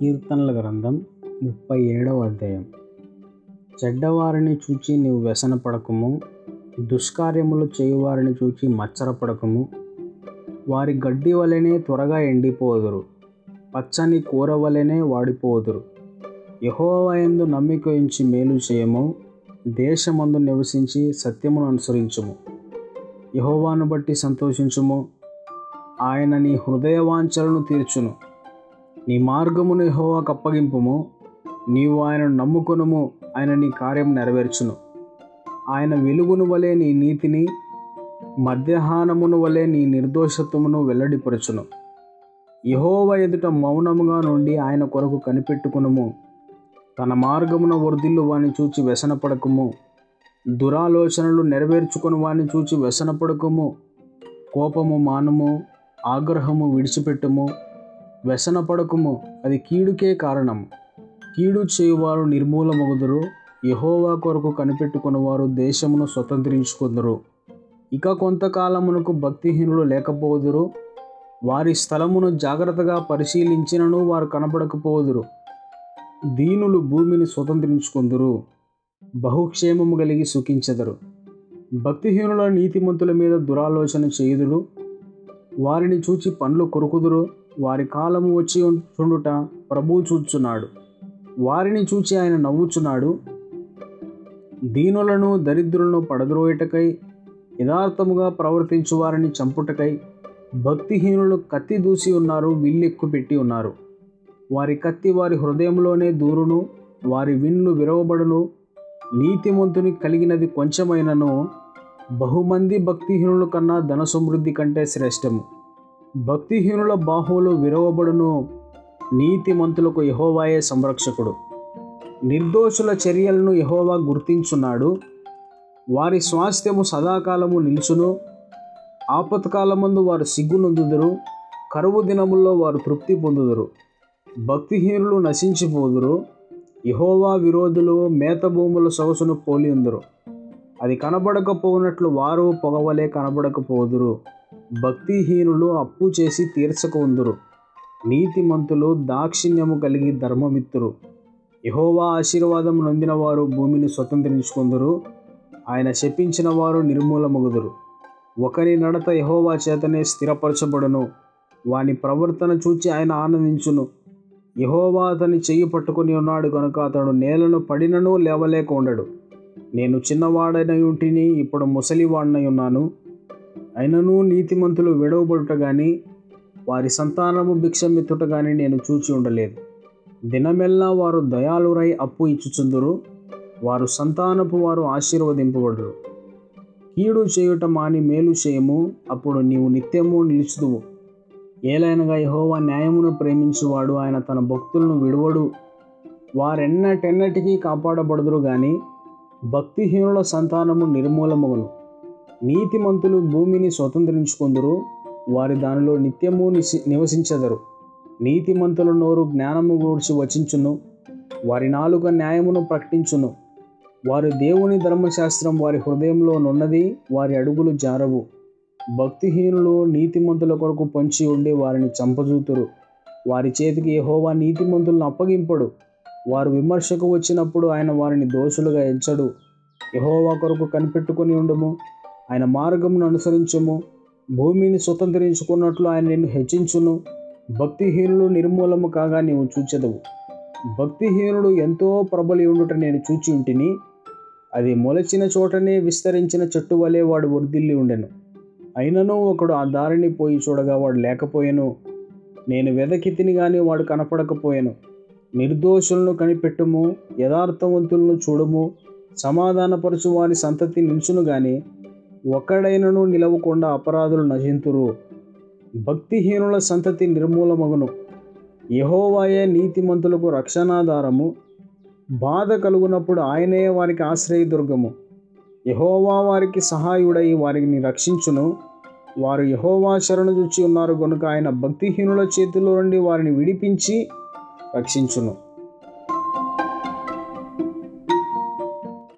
కీర్తనల గ్రంథం ముప్పై ఏడవ అధ్యాయం. చెడ్డవారిని చూచి నీవు వ్యసనపడకము దుష్కార్యములు చేయువారిని చూచి మచ్చరపడకము. వారి గడ్డి వలెనే త్వరగా ఎండిపోదురు పచ్చని కూర వలెనే వాడిపోదురు. యహోవయందు నమ్మిక ఉంచి మేలు చేయము దేశమందు నివసించి సత్యమును అనుసరించుము. యహోవాను బట్టి సంతోషించుము ఆయన నీ హృదయ వాంఛలను తీర్చును. నీ మార్గమును యెహోవాకు అప్పగింపుము నీవు ఆయనను నమ్ముకొనుము ఆయన నీ కార్యం నెరవేర్చును. ఆయన వెలుగును వలె నీ నీతిని మధ్యాహ్నమును వలె నీ నిర్దోషత్వమును వెల్లడిపరచును. యహోవ ఎదుట మౌనముగా నుండి ఆయన కొరకు కనిపెట్టుకునుము. తన మార్గమున వర్ధిల్లు వాని చూచి వ్యసనపడకము. దురాలోచనలు నెరవేర్చుకుని వాని చూచి వ్యసనపడకము. కోపము మానము ఆగ్రహము విడిచిపెట్టుము. వ్యసనపడకుము అది కీడుకే కారణం. కీడు చేయువారు నిర్మూలమగుదురు యహోవా కొరకు కనిపెట్టుకున్నవారు దేశమును స్వతంత్రించుకుందరు. ఇక కొంతకాలమునకు భక్తిహీనులు లేకపోదురు వారి స్థలమును జాగ్రత్తగా పరిశీలించినను వారు కనపడకపోదురు. దీనులు భూమిని స్వతంత్రించుకుందరు బహుక్షేమము కలిగి సుఖించెదరు. భక్తిహీనుల నీతిమంతుల మీద దురాలోచన చేయుదురు వారిని చూచి పండ్లు కొరుకుదురు. వారి కాలము వచ్చి చుండుట ప్రభువు చూచున్నాడు వారిని చూచి ఆయన నవ్వుచున్నాడు. దీనులను దరిద్రులను పడద్రోయటకై యథార్థముగా ప్రవర్తించు వారిని చంపుటకై భక్తిహీనులు కత్తి దూసి ఉన్నారు విల్లెక్కు పెట్టి ఉన్నారు. వారి కత్తి వారి హృదయంలోనే దూరును వారి విన్లు విరవబడును. నీతిమంతుని కలిగినది కొంచెమైనను బహుమంది భక్తిహీనుల కన్నా ధన సమృద్ధి కంటే శ్రేష్టము. భక్తిహీనుల బాహువులు విరవబడును నీతిమంతులకు యహోవాయే సంరక్షకుడు. నిర్దోషుల చర్యలను యహోవా గుర్తించున్నాడు. వారి స్వాస్థ్యము సదాకాలము నిలుచును. ఆపత్కాలమందు వారు సిగ్గునొందుదురు కరువు దినముల్లో వారు తృప్తి పొందుదురు. భక్తిహీనులు నశించిపోదురు. యహోవా విరోధులు మేత భూముల సొగసును పోలి ఉందరు అది కనబడకపోనట్లు వారు పొగవలే కనబడకపోదురు. భక్తిహీనులు అప్పు చేసి తీర్చక ఉందురు నీతిమంతులు దాక్షిణ్యము కలిగి ధర్మమిత్తురు. యహోవా ఆశీర్వాదం నొందిన వారు భూమిని స్వతంత్రించుకుందరు. ఆయన శపించిన వారు నిర్మూలమగుదురు. ఒకరి నడత యహోవా చేతనే స్థిరపరచబడును. వాని ప్రవర్తన చూచి ఆయన ఆనందించును. యహోవా అతని చెయ్యి పట్టుకుని ఉన్నాడు కనుక అతడు నేలను పడినను లేవలేక ఉండడు. నేను చిన్నవాడనై ఉంటిని ఇప్పుడు ముసలివాడనై ఉన్నాను. అయినను నీతిమంతులు విడవబడుట కానీ వారి సంతానము భిక్షమెత్తుట కానీ నేను చూచి ఉండలేదు. దినమెల్లా వారు దయాళురై అప్పు ఇచ్చుచుందురు వారు సంతానపు వారు ఆశీర్వదింపబడరు. కీడు చేయుట మాని మేలు చేయము అప్పుడు నీవు నిత్యము నిలుచుదువు. ఏలైనగా యహోవా న్యాయమును ప్రేమించువాడు ఆయన తన భక్తులను విడువడు. వారెన్నటెన్నటికీ కాపాడబడదురు కానీ భక్తిహీనుల సంతానము నిర్మూలమగును. నీతిమంతులు భూమిని స్వతంత్రించుకుందరు వారి దానిలో నిత్యము నిసి నివసించెదరు. నీతిమంతుల నోరు జ్ఞానము గూర్చి వచించును వారి నాలుక న్యాయమును ప్రకటించును. వారి దేవుని ధర్మశాస్త్రం వారి హృదయంలో నున్నది వారి అడుగులు జారవు. భక్తిహీనులు నీతిమంతుల కొరకు పొంచి ఉండి వారిని చంపజూతురు. వారి చేతికి యహోవా నీతిమంతులను అప్పగింపడు. వారు విమర్శకు వచ్చినప్పుడు ఆయన వారిని దోషులుగా ఎంచడు. యహోవా కొరకు కనిపెట్టుకుని ఉండము. ఆయన మార్గమును అనుసరించము. భూమిని స్వతంత్రించుకున్నట్లు ఆయన నిన్ను హెచ్చించును. భక్తిహీనులు నిర్మూలము కాగా నీవు చూచెదవు. భక్తిహీనుడు ఎంతో ప్రబలి ఉండుట నేను చూచి ఉంటిని. అది మొలచిన చోటనే విస్తరించిన చెట్టు వలె వాడు వర్దిల్లి ఉండెను. అయినను ఒకడు ఆ దారిని పోయి చూడగా వాడు లేకపోయాను. నేను వెదకితిని కానీ వాడు కనపడకపోయాను. నిర్దోషులను కనిపెట్టుము యథార్థవంతులను చూడము సమాధానపరచు వారి సంతతి నిల్చును గాని ఒక్కడైనను నిలవకుండా అపరాధులు నశింతురు. భక్తిహీనుల సంతతి నిర్మూలమగును. యహోవాయే నీతిమంతులకు రక్షణాధారము. బాధ కలుగునప్పుడు ఆయనే వారికి ఆశ్రయదుర్గము. యహోవా వారికి సహాయుడై వారిని రక్షించును. వారు యహోవా శరణు చూచి ఉన్నారు కనుక ఆయన భక్తిహీనుల చేతిలో నుండి వారిని విడిపించి రక్షించును.